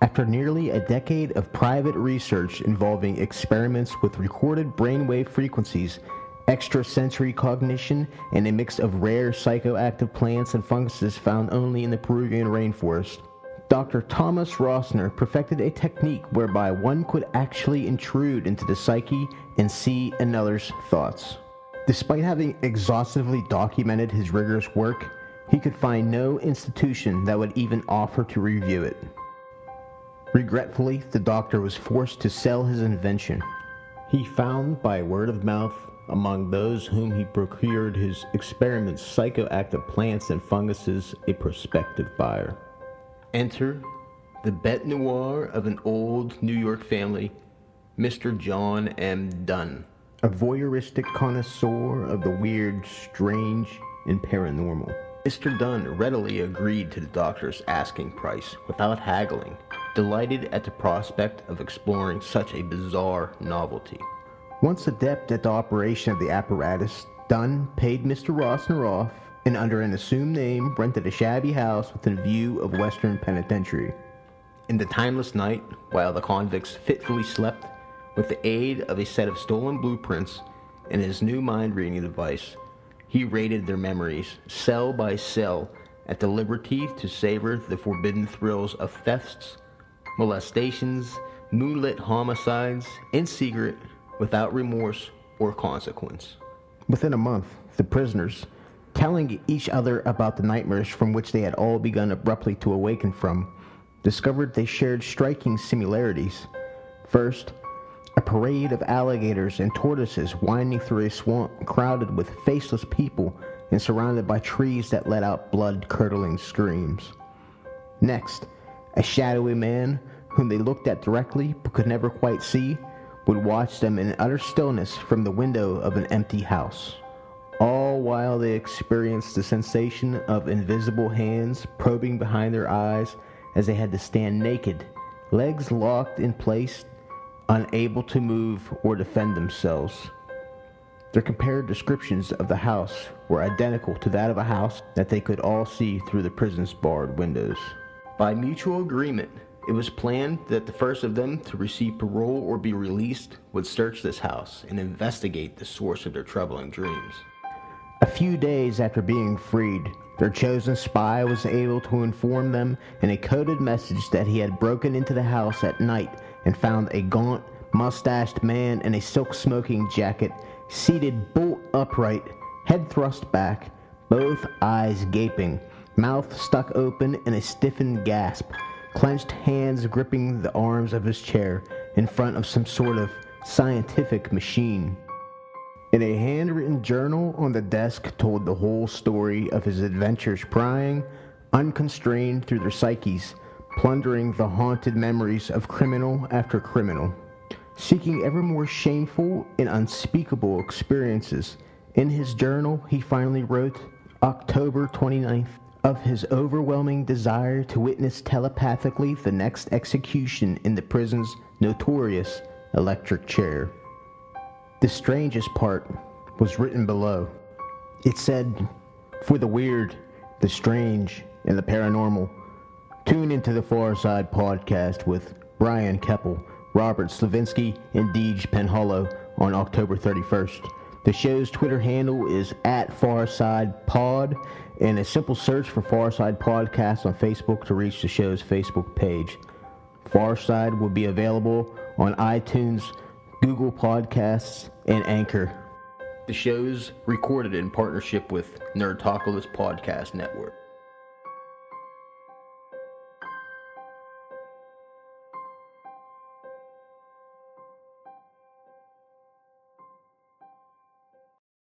After nearly a decade of private research involving experiments with recorded brainwave frequencies, extrasensory cognition, and a mix of rare psychoactive plants and funguses found only in the Peruvian rainforest, Dr. Thomas Rossner perfected a technique whereby one could actually intrude into the psyche and see another's thoughts. Despite having exhaustively documented his rigorous work, he could find no institution that would even offer to review it. Regretfully, the doctor was forced to sell his invention. He found by word of mouth among those whom he procured his experiments psychoactive plants and funguses a prospective buyer. Enter the bete noir of an old New York family, Mr. John M. Dunn, a voyeuristic connoisseur of the weird, strange, and paranormal. Mr. Dunn readily agreed to the doctor's asking price without haggling, delighted at the prospect of exploring such a bizarre novelty. Once adept at the operation of the apparatus, Dunn paid Mr. Rossner off and under an assumed name rented a shabby house within view of Western Penitentiary. In the timeless night, while the convicts fitfully slept, with the aid of a set of stolen blueprints and his new mind reading device, he rated their memories, cell by cell, at the liberty to savor the forbidden thrills of thefts, molestations, moonlit homicides, in secret, without remorse or consequence. Within a month, the prisoners, telling each other about the nightmares from which they had all begun abruptly to awaken from, discovered they shared striking similarities. First, a parade of alligators and tortoises winding through a swamp crowded with faceless people and surrounded by trees that let out blood curdling screams. Next, a shadowy man whom they looked at directly but could never quite see would watch them in utter stillness from the window of an empty house. All while they experienced the sensation of invisible hands probing behind their eyes as they had to stand naked, legs locked in place, unable to move or defend themselves. Their compared descriptions of the house were identical to that of a house that they could all see through the prison's barred windows. By mutual agreement, it was planned that the first of them to receive parole or be released would search this house and investigate the source of their troubling dreams. A few days after being freed, their chosen spy was able to inform them in a coded message that he had broken into the house at night and found a gaunt, mustached man in a silk smoking jacket seated bolt upright, head thrust back, both eyes gaping, mouth stuck open in a stiffened gasp clenched hands gripping the arms of his chair in front of some sort of scientific machine. In a handwritten journal on the desk told the whole story of his adventures prying, unconstrained through their psyches, plundering the haunted memories of criminal after criminal, seeking ever more shameful and unspeakable experiences. In his journal, he finally wrote, October 29th, of his overwhelming desire to witness telepathically the next execution in the prison's notorious electric chair. The strangest part was written below. It said, For the weird, the strange, and the paranormal, tune into the Far Side podcast with Brian Keppel, Robert Slavinsky, and Deej Penhollow on October 31st. The show's Twitter handle is at Farside Pod, and a simple search for Farside Podcast on Facebook to reach the show's Facebook page. Farside will be available on iTunes, Google Podcasts, and Anchor. The show's recorded in partnership with Nerdtalkalypse Podcast Network.